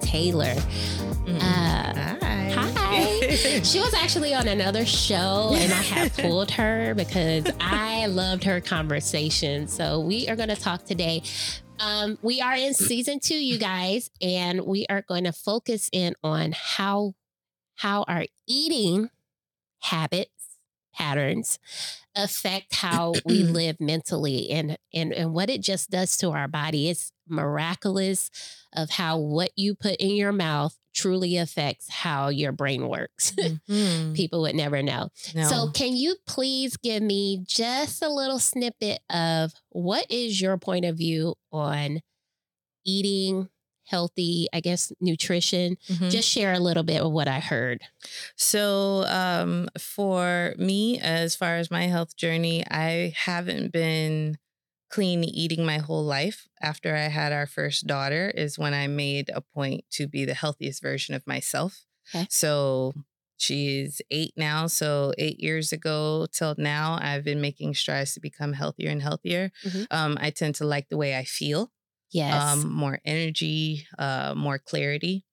Taylor. Mm-hmm. Uh, Hi. hi. she was actually on another show, and I had pulled her because I loved her conversation. So, we are going to talk today um, we are in season two, you guys, and we are going to focus in on how how our eating habits patterns affect how we live mentally and and and what it just does to our body. It's miraculous of how what you put in your mouth truly affects how your brain works. Mhm. People would never know. No. So, can you please give me just a little snippet of what is your point of view on eating healthy, I guess, nutrition? Mhm. Just share a little bit of what I heard. So, um, for me, as far as my health journey, I haven't been clean eating my whole life. After I had our first daughter, is when I made a point to be the healthiest version of myself. Okay. So, she's eight now. So, eight years ago till now, I've been making strides to become healthier and healthier. Mhm. Um, I tend to like the way I feel. Yes. um, more energy, uh, more clarity.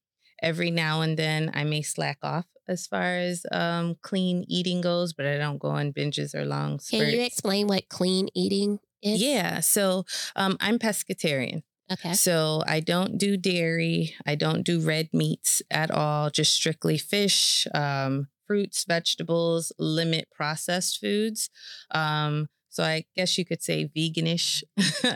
Every now and then, I may slack off as far as um, clean eating goes, but I don't go on binges or long Can you explain what clean eating is? yeah, so um, I'm pescatarian. Okay. So I don't do dairy. I don't do red meats at all, just strictly fish, um, fruits, vegetables, limit processed foods. Um, so I guess you could say veganish.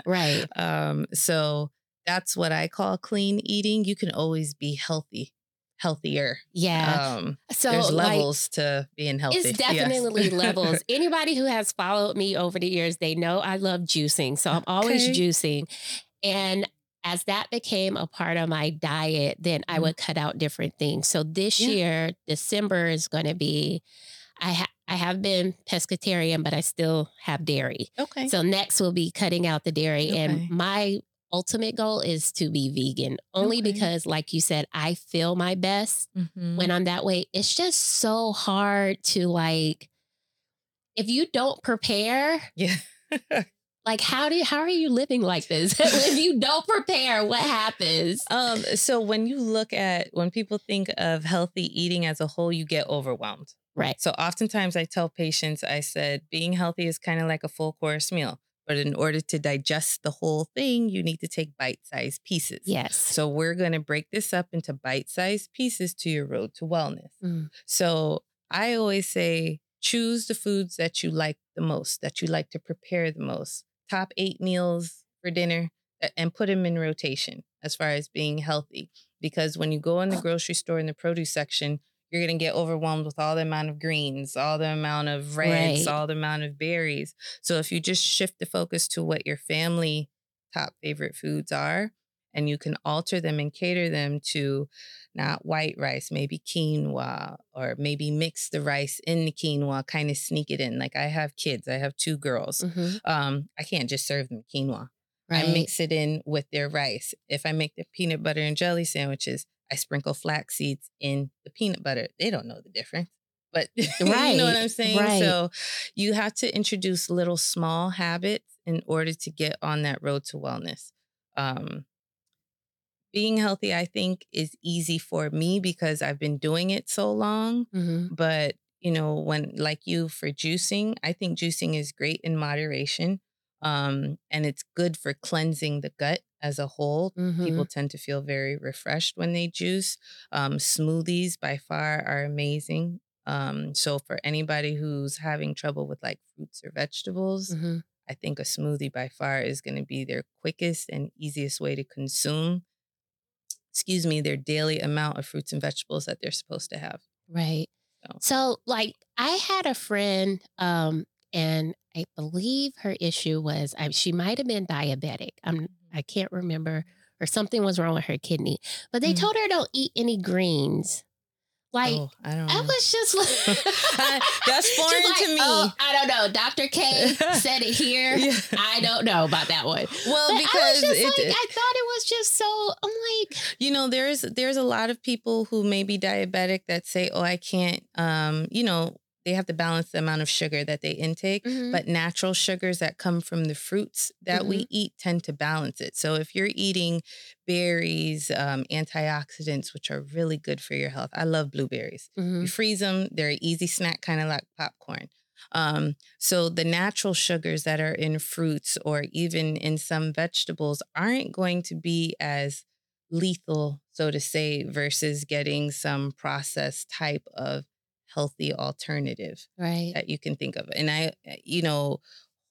Right. Um, so that's what I call clean eating. You can always be healthy, healthier. Yeah. Um, so, there's like, levels to being healthy. It's Yes. definitely levels. Anybody who has followed me over the years, they know I love juicing. So I'm always Okay. juicing. And as that became a part of my diet, then I Mhm. would cut out different things. So this Yeah. year, December is going to be, I, ha- I have been pescatarian, but I still have dairy. okay. So next will be cutting out the dairy. Okay. And my ultimate goal is to be vegan, only Okay. because, like you said, I feel my best Mhm. when I'm that way, it's just so hard to like if you don't prepare, yeah. like how do you, how are you living like this? when you don't prepare, what happens? Um, so when you look at when people think of healthy eating as a whole, you get overwhelmed. Right. So oftentimes I tell patients, I said, being healthy is kind of like a full course meal. But in order to digest the whole thing, you need to take bite-sized pieces. Yes. So we're going to break this up into bite-sized pieces to your road to wellness. Mm. So I always say choose the foods that you like the most, that you like to prepare the most. Top 8 meals for dinner and put them in rotation as far as being healthy because when you go in the grocery store in the produce section, you're going to get overwhelmed with all the amount of greens, all the amount of reds, Right. all the amount of berries. So if you just shift the focus to what your family top favorite foods are, and you can alter them and cater them to not white rice, maybe quinoa, or maybe mix the rice in the quinoa, kind of sneak it in. Like I have kids, I have two girls. Mhm. Um, I can't just serve them quinoa. Right. I mix it in with their rice. If I make the peanut butter and jelly sandwiches, I sprinkle flax seeds in the peanut butter. They don't know the difference. But right. you know what I'm saying? right. So you have to introduce little small habits in order to get on that road to wellness. Um, being healthy, I think, is easy for me because I've been doing it so long. Mhm. But, you know, when like you for juicing, I think juicing is great in moderation. Um, and it's good for cleansing the gut as a whole. Mhm. People tend to feel very refreshed when they juice. Um, smoothies by far are amazing. Um, so for anybody who's having trouble with like fruits or vegetables, Mhm. I think a smoothie by far is going to be their quickest and easiest way to consume, excuse me, their daily amount of fruits and vegetables that they're supposed to have. Right. So- So, like, I had a friend, um, and I believe her issue was I, she might have been diabetic. I'm I can't remember, or something was wrong with her kidney. But they Mhm. told her don't eat any greens. Like oh, I don't know. I was just like That's foreign like, to me. "Oh, I don't know. Dr. K said it here. Yeah. I don't know about that one. Well, But I because just it, like, I thought it was just so. I'm like, you know there's there's a lot of people who may be diabetic that say oh i can't um you know they have to balance the amount of sugar that they intake mhm, but natural sugars that come from the fruits that we Mm-hmm. eat tend to balance it. So if you're eating berries um, antioxidants which are really good for your health i love blueberries. Mhm, you freeze them they're an easy snack kind of like popcorn. Um, so the natural sugars that are in fruits or even in some vegetables aren't going to be as lethal so to say versus getting some processed type of healthy alternative right. that you can think of and i you know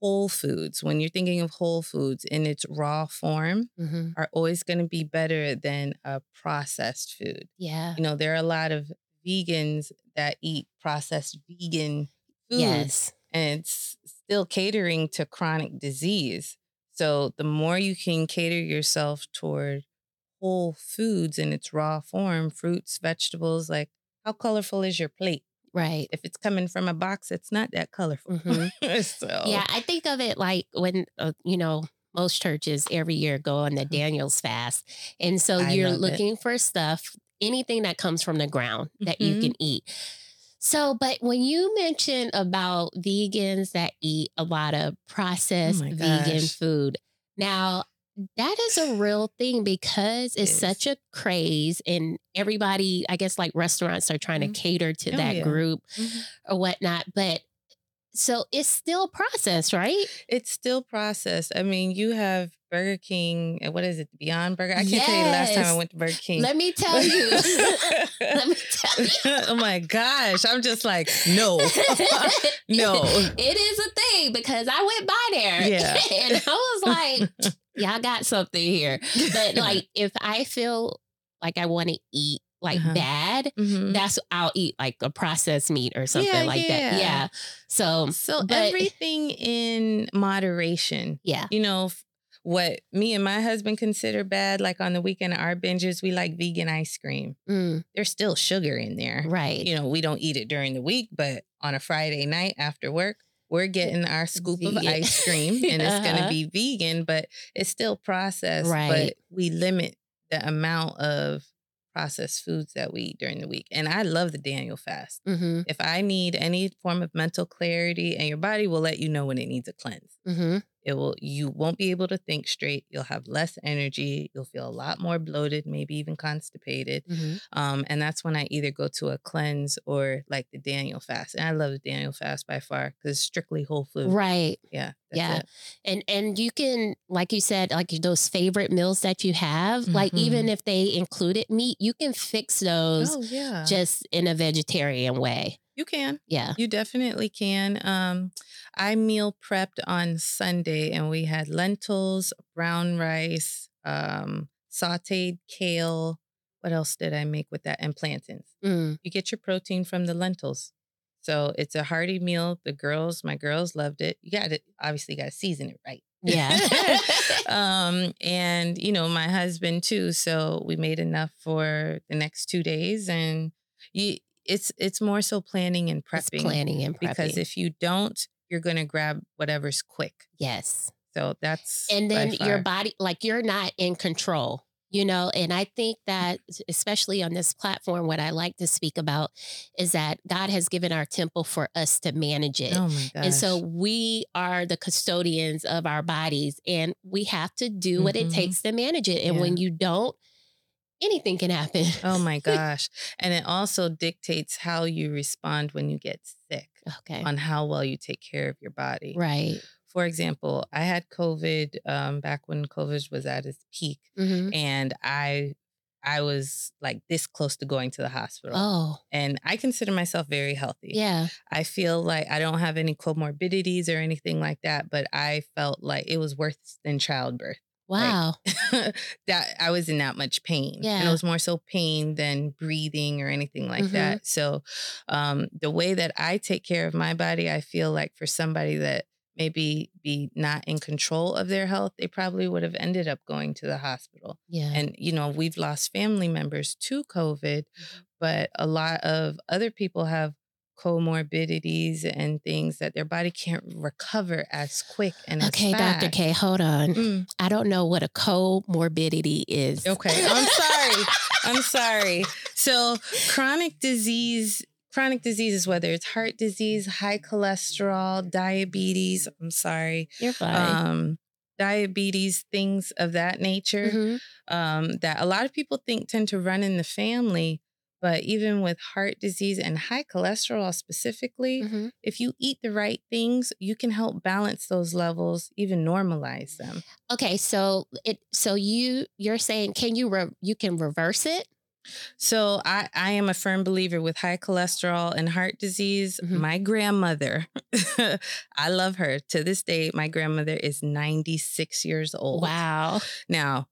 whole foods when you're thinking of whole foods in its raw form hmm are always going to be better than a processed food Yeah. you know, there are a lot of vegans that eat processed vegan foods. Yes. and it's still catering to chronic disease. So the more you can cater yourself toward whole foods in its raw form, fruits, vegetables, like how colorful is your plate? Right. If it's coming from a box, it's not that colorful. Mhm. so Yeah, I think of it like when uh, you know most churches every year go on the Mhm. Daniel's fast, and so I you're love it. looking for stuff, anything that comes from the ground that you Mhm. can eat. So, but when you mention about vegans that eat a lot of processed Oh vegan food, now that is a real thing because it's is. such a craze, and everybody, I guess, like restaurants are trying Mhm. to cater to Oh, that yeah. group Mhm. or whatnot. But so it's still processed, right? It's still processed. I mean, you have Burger King. and What is it? Beyond Burger. I can't tell you the last time I went to Burger King. Let me tell you. Let me tell you. oh my gosh. I'm just like, no. No. It is a thing because I went by there. Yeah. and I was like, y'all got something here. But like if I feel like I want to eat like Uh-huh. bad, Mhm. that's I'll eat like a processed meat or something Yeah, like yeah. that. Yeah. So So but- everything in moderation. yeah. You know, what me and my husband consider bad, like on the weekend, our binges, we like vegan ice cream. Mm, There's still sugar in there. right. You know, we don't eat it during the week, but on a Friday night after work, we're getting our scoop of ice cream and it's going Uh-huh. to be vegan, but it's still processed. Right. But we limit the amount of processed foods that we eat during the week. And I love the Daniel fast. Mm-hmm. If I need any form of mental clarity, and your body will let you know when it needs a cleanse. Mm-hmm. It will you won't be able to think straight. You'll have less energy. You'll feel a lot more bloated, maybe even constipated. Mm-hmm. Um, and that's when I either go to a cleanse or like the Daniel fast. And I love the Daniel fast by far because it's strictly whole food. Right. Yeah. that's Yeah. it. And and you can, like you said, like those favorite meals that you have, like even Mhm. if they included meat, you can fix those Oh yeah. just in a vegetarian way. You can. Yeah. You definitely can. Um, I meal prepped on Sunday and we had lentils, brown rice, um, sauteed kale. What else did I make with that? And plantains. Mm. You get your protein from the lentils. So it's a hearty meal. The girls, my girls loved it. You got to obviously got to season it right. Yeah. um, and you know, my husband too. So we made enough for the next two days, and you, it's it's more so planning and It's prepping planning and prepping. because if you don't, you're gonna grab whatever's quick. yes. So that's And then your body, like you're not in control. You know, and I think that, especially on this platform, what I like to speak about is that God has given our temple for us to manage it. Oh. And so we are the custodians of our bodies and we have to do what it Mhm. takes to manage it. And when you don't, anything can happen. Oh my gosh. And it also dictates how you respond when you get sick Okay. on how well you take care of your body. Right. For example, I had COVID um, back when COVID was at its peak, hmm and I I was like this close to going to the hospital. Oh, And I consider myself very healthy. yeah. I feel like I don't have any comorbidities or anything like that, but I felt like it was worse than childbirth. Wow. that I was in that much pain. And Yeah. it was more so pain than breathing or anything like Mhm. that. So um the way that I take care of my body, I feel like for somebody that maybe be not in control of their health, they probably would have ended up going to the hospital. yeah. And you know, we've lost family members to COVID, Mhm. but a lot of other people have comorbidities and things that their body can't recover as quick and as Okay. Dr. K, hold on. Mm, I don't know what a comorbidity is. okay, I'm sorry. I'm sorry. So chronic disease, chronic diseases, whether it's heart disease, high cholesterol, diabetes, I'm sorry, You're fine. um, diabetes, things of that nature. Mhm. um, that a lot of people think tend to run in the family. But even with heart disease and high cholesterol specifically, Mhm. if you eat the right things, you can help balance those levels, even normalize them. Okay, so it so you you're saying can you re, you can reverse it? So I, I am a firm believer with high cholesterol and heart disease. Mhm. My grandmother, I love her to this day. My grandmother is 96 years old. Wow. Now,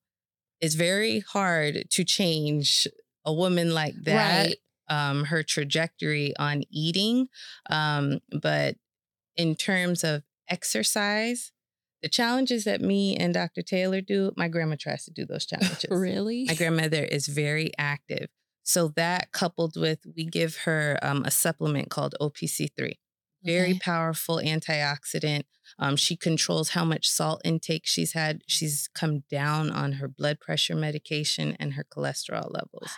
it's very hard to change a woman like that. Right. um, her trajectory on eating. Um, but in terms of exercise, the challenges that me and Dr. Taylor do, my grandma tries to do those challenges. Really? My grandmother is very active. So that coupled with we give her um, a supplement called OPC3, very Okay. powerful antioxidant. Um, she controls how much salt intake she's had. She's come down on her blood pressure medication and her cholesterol levels.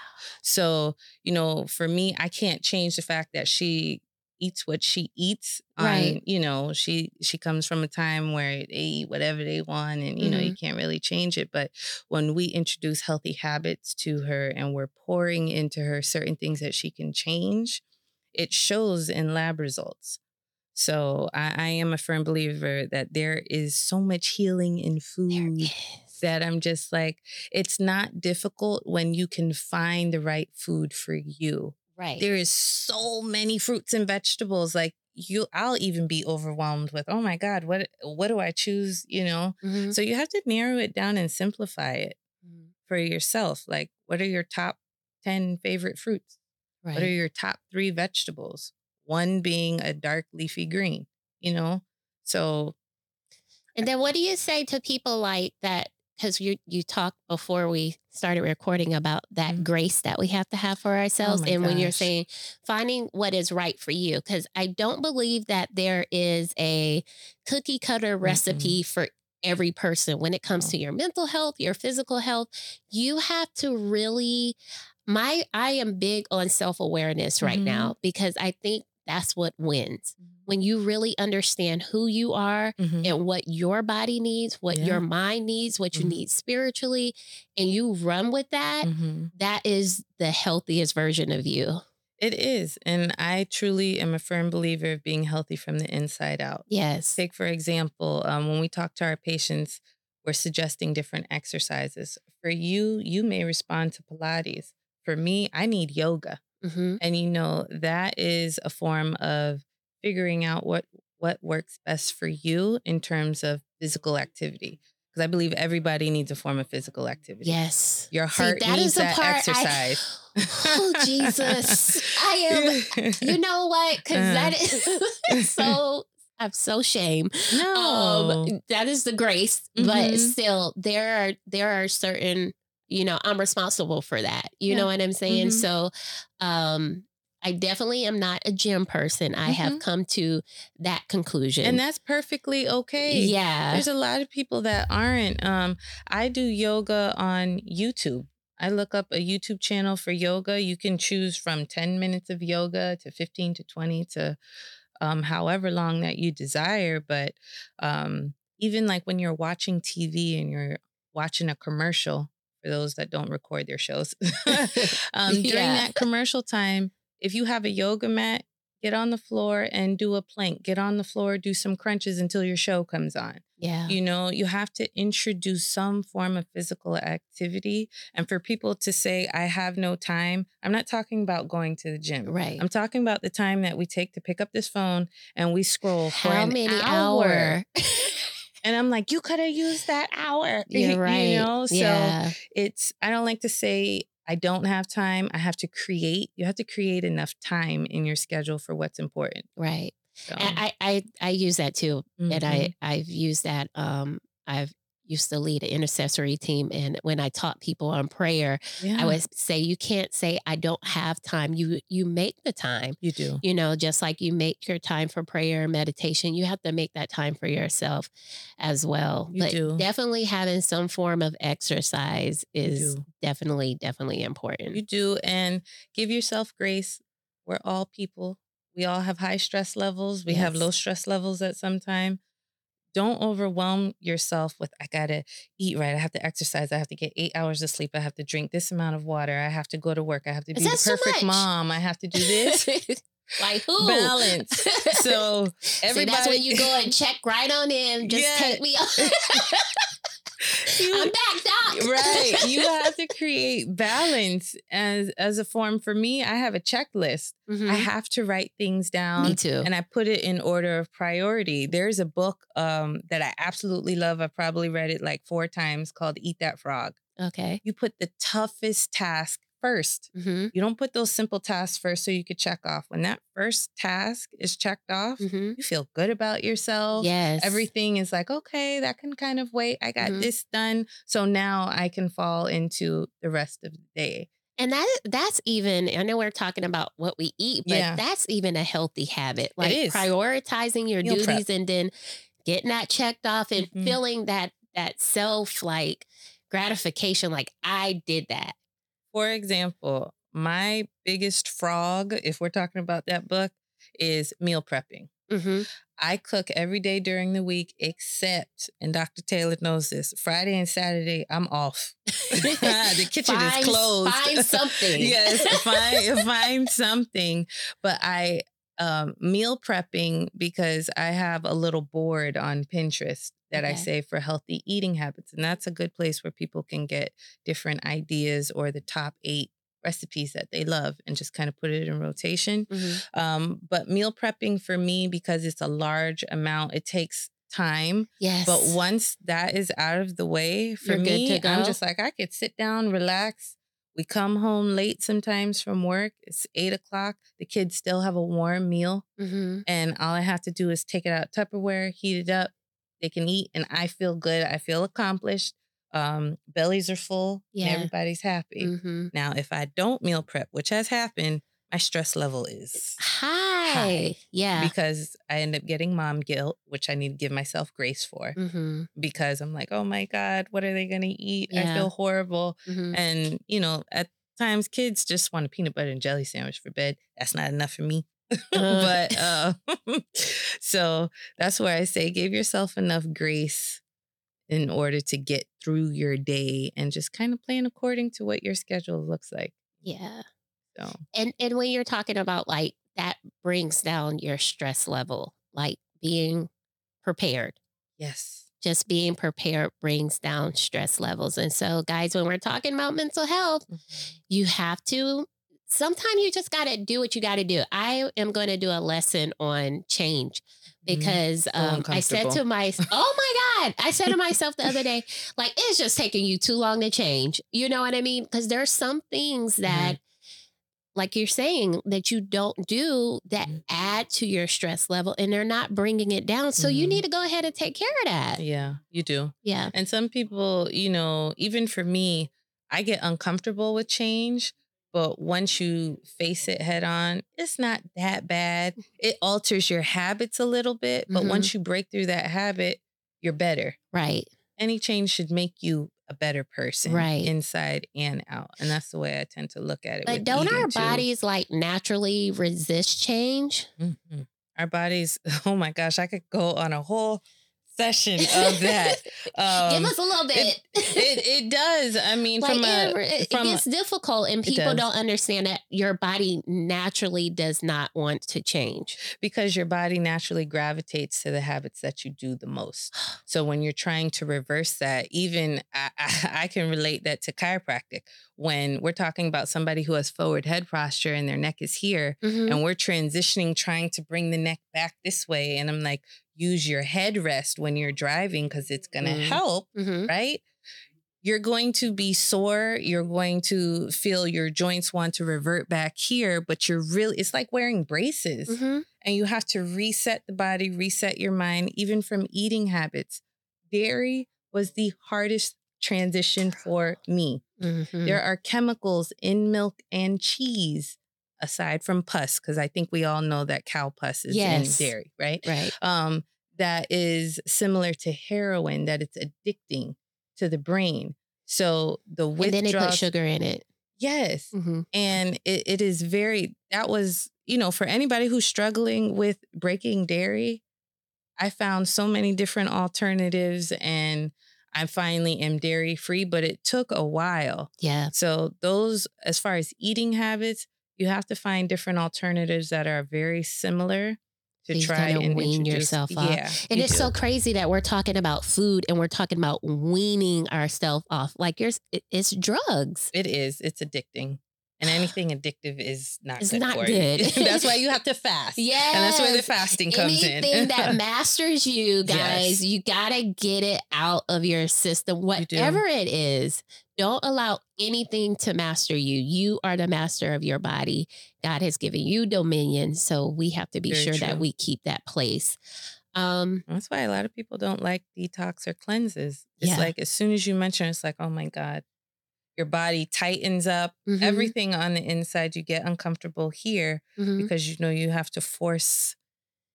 So, you know, for me, I can't change the fact that she eats what she eats. Right. Um, you know, she she comes from a time where they eat whatever they want and you know, you mm-hmm. can't really change it. But when we introduce healthy habits to her and we're pouring into her certain things that she can change, it shows in lab results. So I, I am a firm believer that there is so much healing in food that I'm just like, it's not difficult when you can find the right food for you. Right. There is so many fruits and vegetables. Like you, I'll even be overwhelmed with, oh my God, what what do I choose? You know? Mhm. So you have to narrow it down and simplify it Mhm. for yourself. Like, what are your top 10 favorite fruits? What are your top three vegetables? One being a dark leafy green, you know? So And then what do you say to people like that? Because you you talked before we started recording about that Mhm. grace that we have to have for ourselves. my and when you're saying finding what is right for you, because I don't believe that there is a cookie cutter recipe for every person when it comes to your mental health, your physical health. You have to really my I am big on self-awareness right Mhm. now because I think that's what wins. When you really understand who you are Mhm. and what your body needs, what Yeah. your mind needs, what you Mhm. need spiritually, and you run with that, Mhm. that is the healthiest version of you. It is. And I truly am a firm believer of being healthy from the inside out. Yes. Take, for example, um, when we talk to our patients, we're suggesting different exercises. For you, you may respond to Pilates. For me, I need yoga. Hmm And you know, that is a form of figuring out what what works best for you in terms of physical activity. Because I believe everybody needs a form of physical activity. Yes. Your See, heart that needs is that part I- exercise. oh Jesus! I am. You know what? Because Uh-huh. that is so. I'm so shame. no. Um, that is the grace, but Mhm. still, there are there are certain. You know, I'm responsible for that. You Yeah. know what I'm saying? Mhm. So, um, I definitely am not a gym person. I have come to that conclusion. and that's perfectly okay. yeah, There's a lot of people that aren't. Um, I do yoga on YouTube. I look up a YouTube channel for yoga. You can choose from 10 minutes of yoga to 15 to 20 to um, however long that you desire. But um, even like when you're watching TV and you're watching a commercial, for those that don't record their shows, um, during Yeah. that commercial time, if you have a yoga mat, get on the floor and do a plank. Get on the floor, do some crunches until your show comes on. yeah, You know, you have to introduce some form of physical activity. And for people to say, I have no time, I'm not talking about going to the gym. right. I'm talking about the time that we take to pick up this phone and we scroll for How an many hour. hour? And I'm like, you could have used that hour. You're right. You know, so yeah, it's, I don't like to say I don't have time. I have to create. You have to create enough time in your schedule for what's important. right. So, I, I I use that too, and mhm. I I've used that. Um, I've used to lead an intercessory team. And when I taught people on prayer, Yeah. I would say, you can't say, I don't have time. You, you make the time. you do. You know, just like you make your time for prayer and meditation, you have to make that time for yourself as well. You but do. definitely having some form of exercise is definitely, definitely important. You do. And give yourself grace. We're all people. We all have high stress levels. We have low stress levels at some time. Don't overwhelm yourself with, I gotta eat right. I have to exercise. I have to get eight hours of sleep. I have to drink this amount of water. I have to go to work. I have to Is be the perfect much? mom. I have to do this. like who? Balance. So See, everybody that's when you go and check right on in. Just Yeah. take me off. You- I'm back, doc. right you have to create balance as as a form for me i have a checklist Mhm. i have to write things down Me too. and i put it in order of priority there's a book um that i absolutely love I've probably read it like four times called eat that frog okay. you put the toughest task first hmm you don't put those simple tasks first so you could check off when that first task is checked off hmm you feel good about yourself Yes. everything is like okay that can kind of wait i got Mhm. this done so now i can fall into the rest of the day And that that's even I know we're talking about what we eat, but Yeah. that's even a healthy habit. Like prioritizing your Meal prep. duties and then getting that checked off and Mhm. feeling that that self like gratification like I did that. For example my biggest frog if we're talking about that book is meal prepping. Hmm i cook every day during the week except and dr taylor knows this friday and saturday i'm off. The kitchen Find- is closed. Find something. yes, find find something. But I um meal prepping because I have a little board on Pinterest that I say for healthy eating habits. And that's a good place where people can get different ideas or the top eight recipes that they love and just kind of put it in rotation. Mhm. Um, but meal prepping for me, because it's a large amount, it takes time. Yes. But once that is out of the way, for You're me, to I'm just like, I could sit down, relax. We come home late sometimes from work. It's eight o'clock. The kids still have a warm meal. hmm And all I have to do is take it out Tupperware, heat it up. They can eat, and I feel good. I feel accomplished. Um, bellies are full, Yeah. and everybody's happy. hmm Now, if I don't meal prep, which has happened, my stress level is high. Yeah. because I end up getting mom guilt, which I need to give myself grace for hmm because I'm like, oh my God, what are they going to eat? I feel horrible. hmm And, you know, at times kids just want a peanut butter and jelly sandwich for bed. That's not enough for me. but uh so that's where I say give yourself enough grace in order to get through your day and just kind of plan according to what your schedule looks like. Yeah. So And and when you're talking about like that brings down your stress level, like being prepared. yes. Just being prepared brings down stress levels. And so guys, when we're talking about mental health, you have to sometimes you just got to do what you got to do. I am going to do a lesson on change Mhm. because um, I said to myself, "Oh my god!" I said to myself the other day, like it's just taking you too long to change. You know what I mean? Because there's some things that, like you're saying, that you don't do that Mhm. add to your stress level, and they're not bringing it down. So you Mhm. need to go ahead and take care of that. Yeah, you do. Yeah. And some people, you know, even for me, I get uncomfortable with change. But once you face it head on, it's not that bad. It alters your habits a little bit. But Mhm. once you break through that habit, you're better. Right. Any change should make you a better person, Right. inside and out. And that's the way I tend to look at it. But don't our too. bodies like naturally resist change? Mhm. Our bodies, oh my gosh, I could go on a whole session of that. Um, Give us a little bit. it, it does. I mean, like from a, it, it from a- gets difficult and people don't understand that your body naturally does not want to change because your body naturally gravitates to the habits that you do the most. So when you're trying to reverse that, even I, I, I can relate that to chiropractic. When we're talking about somebody who has forward head posture and their neck is here, Mhm. and we're transitioning, trying to bring the neck back this way, and I'm like, use your headrest when you're driving because it's gonna Mm. help, Mhm. right? You're going to be sore. You're going to feel your joints want to revert back here, but you're really, it's like wearing braces Mhm. and you have to reset the body, reset your mind, even from eating habits. Dairy was the hardest transition for me. Mhm. There are chemicals in milk and cheese aside from pus because I think we all know that cow pus is Yes. in dairy, right? right. Um that is similar to heroin that it's addicting to the brain. So the And then they put sugar in it. yes, hmm and it, it is very that was you know for anybody who's struggling with breaking dairy i found so many different alternatives and i finally am dairy free but it took a while Yeah. so those as far as eating habits you have to find different alternatives that are very similar to So try and wean yourself off. yeah And you it's do. so crazy that we're talking about food and we're talking about weaning ourselves off. Like yours, it- it's drugs. it is it's addicting and anything addictive is not It's good not for good. you. that's why you have to fast Yeah. and that's where the fasting comes in Anything that masters you, guys, Yes. you gotta get it out of your system. Whatever it is, don't allow anything to master you. You are the master of your body. God has given you dominion, so we have to be Very sure that we keep that place. Um, That's why a lot of people don't like detox or cleanses. It's Yeah. like as soon as you mention, it, it's like, oh my God, your body tightens up. mhm, Everything on the inside, you get uncomfortable here mhm. because you know you have to force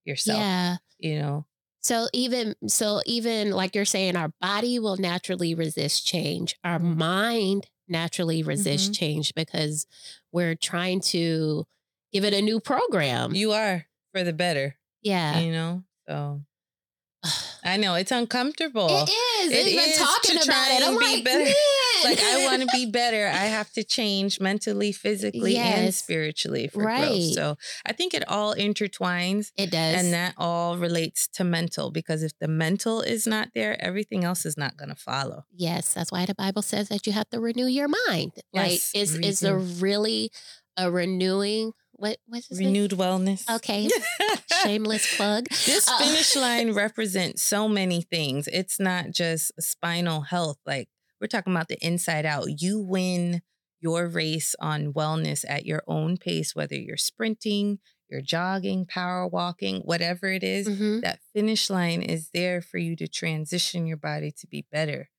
yourself. Yeah. You know, So even so even like you're saying our body will naturally resist change. Our mind naturally resists Mhm. change because we're trying to give it a new program. you are for the better. yeah. You know, so I know it's uncomfortable. It is. It Even talking to about it. I'm be like, better. man. Like I want to be better. I have to change mentally, physically, and spiritually for Right. growth. So I think it all intertwines. It does. And that all relates to mental because if the mental is not there, everything else is not going to follow. yes, that's why the Bible says that you have to renew your mind. like Yes, it's it's a really a renewing what what's his name? Renewed wellness. Okay. Shameless plug. this Uh, finish line represents so many things. It's not just spinal health. Like we're talking about the inside out. You win your race on wellness at your own pace, whether you're sprinting, you're jogging, power walking, whatever it is, Mhm. That finish line is there for you to transition your body to be better.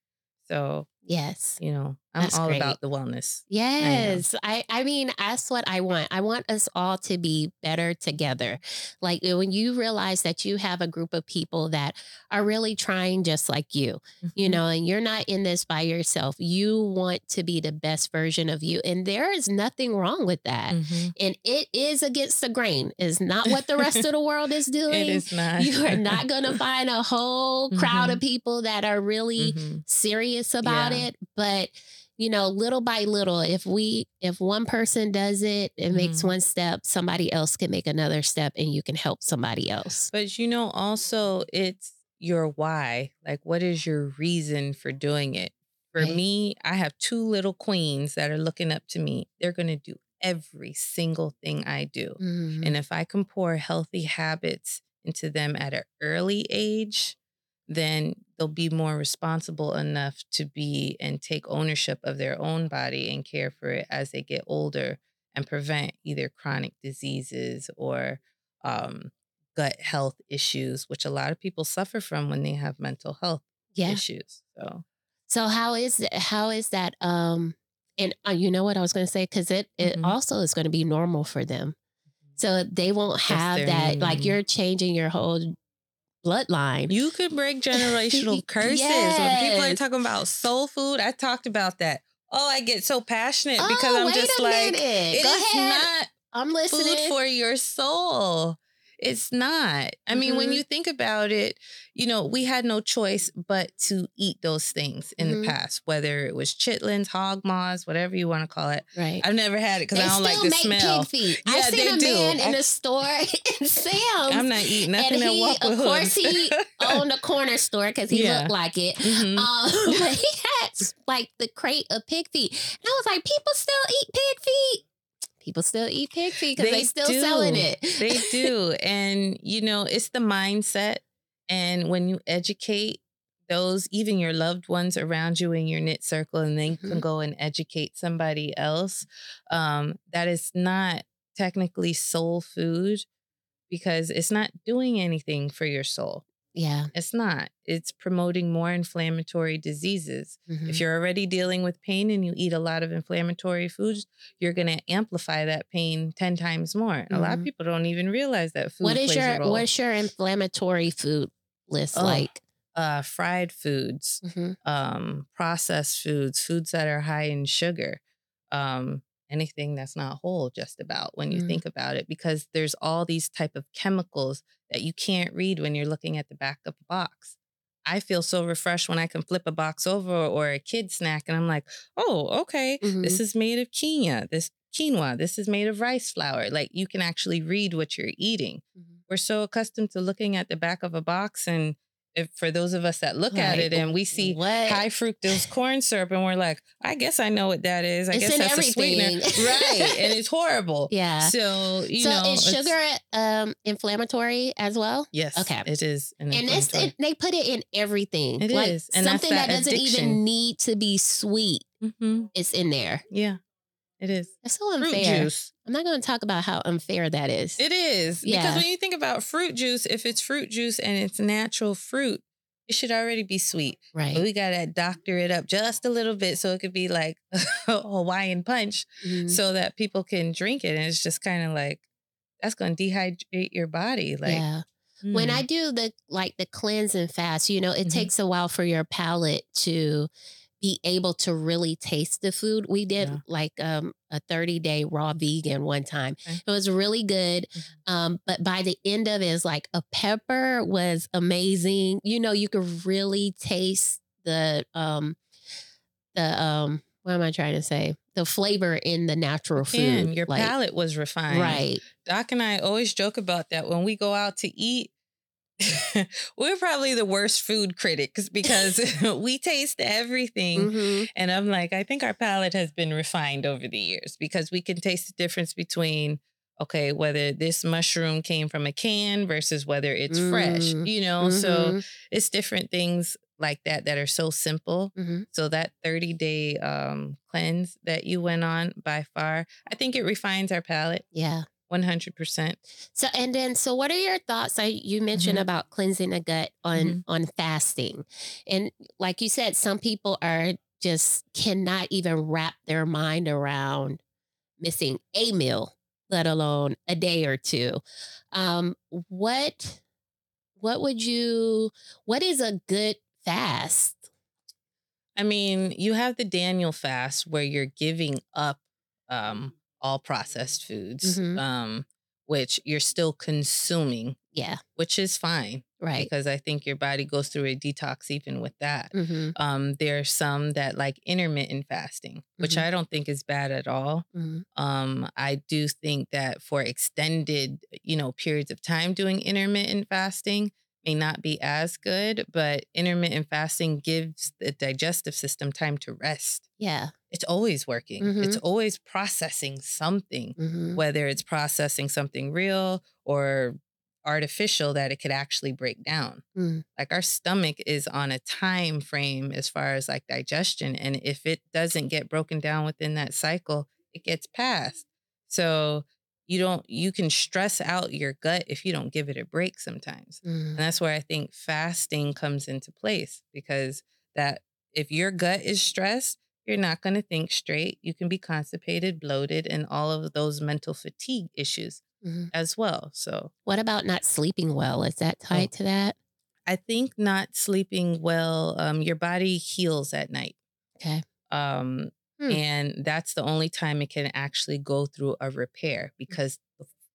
So, Yes. you know, I'm That's all great. about the wellness. Yes. I, I mean, that's what I want. I want us all to be better together. Like when you realize that you have a group of people that are really trying just like you, you Mhm. know, and you're not in this by yourself. You want to be the best version of you. And there is nothing wrong with that. Mhm. And it is against the grain. It's not what the rest of the world is doing. It is not. You are not going to find a whole crowd of Mhm. people that are really Mhm. serious about Yeah. it but you know little by little if we if one person does it it makes Mhm. one step somebody else can make another step and you can help somebody else But you know, also it's your why. Like, what is your reason for doing it? For Right. me, I have two little queens that are looking up to me. They're going to do every single thing I do. Mhm. And if I can pour healthy habits into them at an early age, then they'll be more responsible enough to be and take ownership of their own body and care for it as they get older and prevent either chronic diseases or um, gut health issues, which a lot of people suffer from when they have mental health yeah issues. So, so how is how is that um and uh, you know what i was going to say because it it Mhm. also is going to be normal for them so they won't have that like you're changing your whole bloodline You could break generational curses. When people are talking about soul food, I talked about that. Oh, I get so passionate because oh, I'm just like, minute. it is not i'm food for your soul. It's not. I mean, when Mhm. you think about it, you know, we had no choice but to eat those things in Mhm. the past, whether it was chitlins, hog maws, whatever you want to call it. right I've never had it because I don't like the make smell. pig feet. Yeah, I seen they a do. man in a store in Sam's. I'm not eating nothing and that he, walk with of course, he owned a corner store because he Yeah. looked like it. Mhm. Um, but he had like the crate of pig feet, and I was like, people still eat pig feet. People still eat pig feet because they, They still do. selling it. they do. And, you know, it's the mindset. And when you educate those, even your loved ones around you in your knit circle, and then you can go and educate somebody else, um, that is not technically soul food because it's not doing anything for your soul. Yeah. It's not. It's promoting more inflammatory diseases. Mhm. If you're already dealing with pain and you eat a lot of inflammatory foods, you're going to amplify that pain 10 times more. A lot of Mhm. people don't even realize that food what is your what's your inflammatory food list Oh. like? uh, fried foods, Mhm. um, processed foods, foods that are high in sugar, um, anything that's not whole just about when you Mm. think about it, because there's all these type of chemicals that you can't read when you're looking at the back of a box. I feel so refreshed when I can flip a box over or a kid snack and I'm like, oh, okay, this is made of quinoa, this quinoa, this is made of rice flour. Like you can actually read what you're eating Mhm. we're so accustomed to looking at the back of a box and if for those of us that look at it and we see what? high fructose corn syrup and we're like i guess i know what that is i It's guess that's a sweetener right and it's horrible Yeah. so you know. so know is it's- sugar um inflammatory as well? yes Okay. it is an And it's it, they put it in everything. It like is, and something that, that doesn't even need to be sweet Mhm. is in there. yeah it is That's so fruit unfair. juice I'm not going to talk about how unfair that is. it is Yeah. because when you think about fruit juice if it's fruit juice and it's natural fruit it should already be sweet right. But we gotta doctor it up just a little bit so it could be like a Hawaiian punch Mhm. so that people can drink it. And it's just kind of like that's gonna dehydrate your body. Like yeah. When mm, I do the like the cleanse and fast, you know, it Mhm. takes a while for your palate to be able to really taste the food. We did Yeah. like um, a 30 day raw vegan one time. Okay. It was really good. Mhm. Um, but by the end of it, it's like a pepper was amazing. You know, you could really taste the um the um what am I trying to say? The flavor in the natural food. and your like, palate was refined. Right. Doc and I always joke about that when we go out to eat. we're probably the worst food critics because we taste everything. Mhm. And I'm like, I think our palate has been refined over the years because we can taste the difference between, okay, whether this mushroom came from a can versus whether it's fresh, Mm. you know? So Mhm. it's different things like that that are so simple. Mhm. So that 30 day um, cleanse that you went on by far, I think it refines our palate Yeah. 100%. So and then so what are your thoughts? I you mentioned Mhm. about cleansing the gut on Mhm. on fasting. And like you said, some people are just cannot even wrap their mind around missing a meal, let alone a day or two. Um what what would you what is a good fast? I mean, you have the Daniel fast where you're giving up um, all processed foods, Mhm. um, which you're still consuming, Yeah, which is fine right. because I think your body goes through a detox even with that. hmm Um, there's some that like intermittent fasting, which Mhm. I don't think is bad at all. hmm Um, I do think that for extended, you know, periods of time doing intermittent fasting may not be as good, but intermittent fasting gives the digestive system time to rest. Yeah. It's always working. It's Mhm. always processing something, hmm whether it's processing something real or artificial that it could actually break down. Mm. Like our stomach is on a time frame as far as like digestion. And if it doesn't get broken down within that cycle, it gets passed. So you don't, you can stress out your gut if you don't give it a break sometimes. And that's where I think fasting comes into place because that if your gut is stressed, you're not going to think straight. You can be constipated, bloated, and all of those mental fatigue issues hmm as well. So What about not sleeping well? Is that tied Oh. to that? I think not sleeping well, um, your body heals at night. Okay. Um, Hmm. And that's the only time it can actually go through a repair because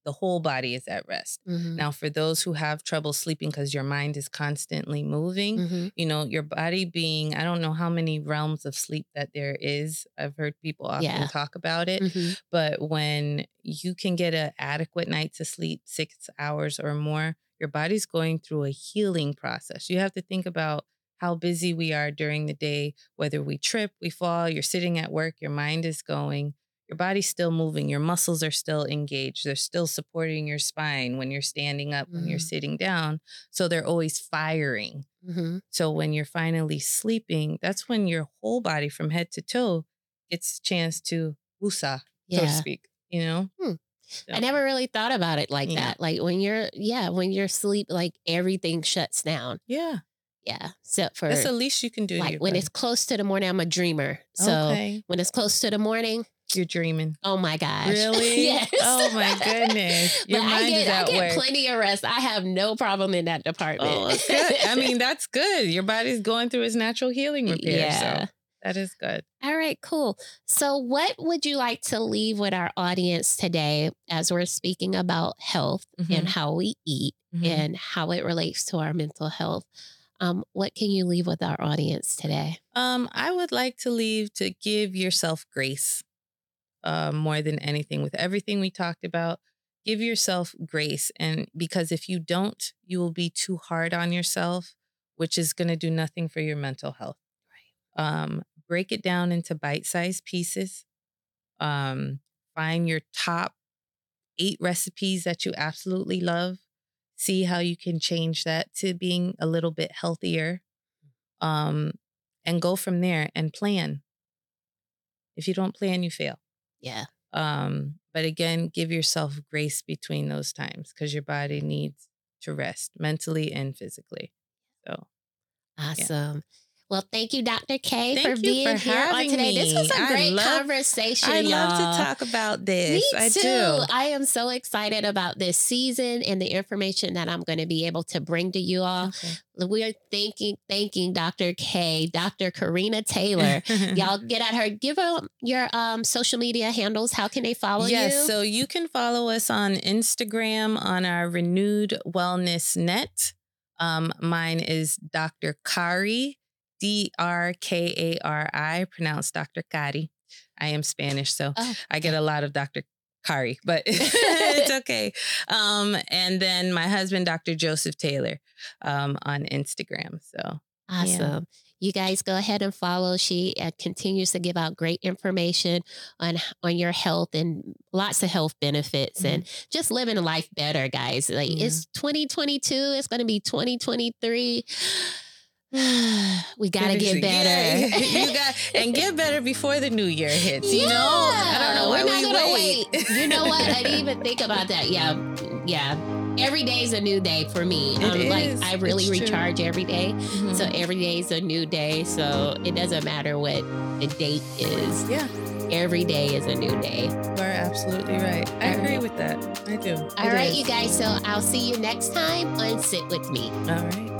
the, whole body is at rest. Mhm. Now, for those who have trouble sleeping because your mind is constantly moving, Mhm. you know, your body being, I don't know how many realms of sleep that there is. I've heard people often Yeah. talk about it. Mhm. But when you can get an adequate night to sleep, six hours or more, your body's going through a healing process. You have to think about how busy we are during the day, whether we trip, we fall, you're sitting at work, your mind is going, your body's still moving, your muscles are still engaged, they're still supporting your spine when you're standing up, when you're Mhm. sitting down. So they're always firing. Mhm. So when you're finally sleeping, that's when your whole body from head to toe gets a chance to woosah, so to speak, you know? I never really thought about it like Yeah. that. Like when you're, yeah, when you're asleep, like everything shuts down. Yeah. Yeah. Except for That's the least you can do. like when it's close to the morning, I'm a dreamer. So okay. when it's close to the morning, You're dreaming. oh my gosh. Really? yes. Oh my goodness. Your but I mind get, is I get work. plenty of rest. I have no problem in that department. Oh, good. I mean, that's good. Your body's going through its natural healing repair. yeah. So that is good. All right, cool. So, what would you like to leave with our audience today as we're speaking about health Mhm. and how we eat Mhm. and how it relates to our mental health? Um, what can you leave with our audience today? Um, I would like to leave to give yourself grace uh, more than anything. With everything we talked about, give yourself grace. And because if you don't, you will be too hard on yourself, which is going to do nothing for your mental health. Right. Um, break it down into bite sized pieces. Um, find your top eight recipes that you absolutely love. See how you can change that to being a little bit healthier um, and go from there and plan. If you don't plan, you fail. Yeah. Um, but again, give yourself grace between those times because your body needs to rest mentally and physically. So Awesome. Well, thank you, Dr. K, Thank for being for here on today. This was a me. I great love- conversation. I love y'all. to talk about this. Me I too. do. I am so excited about this season and the information that I'm going to be able to bring to you all. Okay. We're thanking, thanking Dr. K, Dr. Karina Taylor. Y'all get at her. Give her your um, social media handles. How can they follow yes, you? Yes, so you can follow us on Instagram on our Renewed Wellness Net. Um, mine is Dr. Kari, D R K A R I, pronounced Dr. Kari. I am Spanish, so Oh, I get a lot of Dr. Kari, but it's okay. Um, and then my husband, Dr. Joseph Taylor, um, on Instagram. So Awesome. You guys go ahead and follow. She uh, continues to give out great information on on your health and lots of health benefits and just living a life better, guys. Like Yeah. it's 2022, it's going to be 2023. we got to get better. Yeah, you got and get better before the new year hits. You Yeah. know, I don't know We're we not gonna wait. You know what? I didn't even think about that. Yeah, yeah. Every day is a new day for me. It um, like. I really It's true. recharge every day. Mhm. So every day is a new day. So it doesn't matter what the date is. yeah, Every day is a new day. you are absolutely right. I All agree right. with that. I do. All right, you guys. So I'll see you next time on Sit With Me. All right.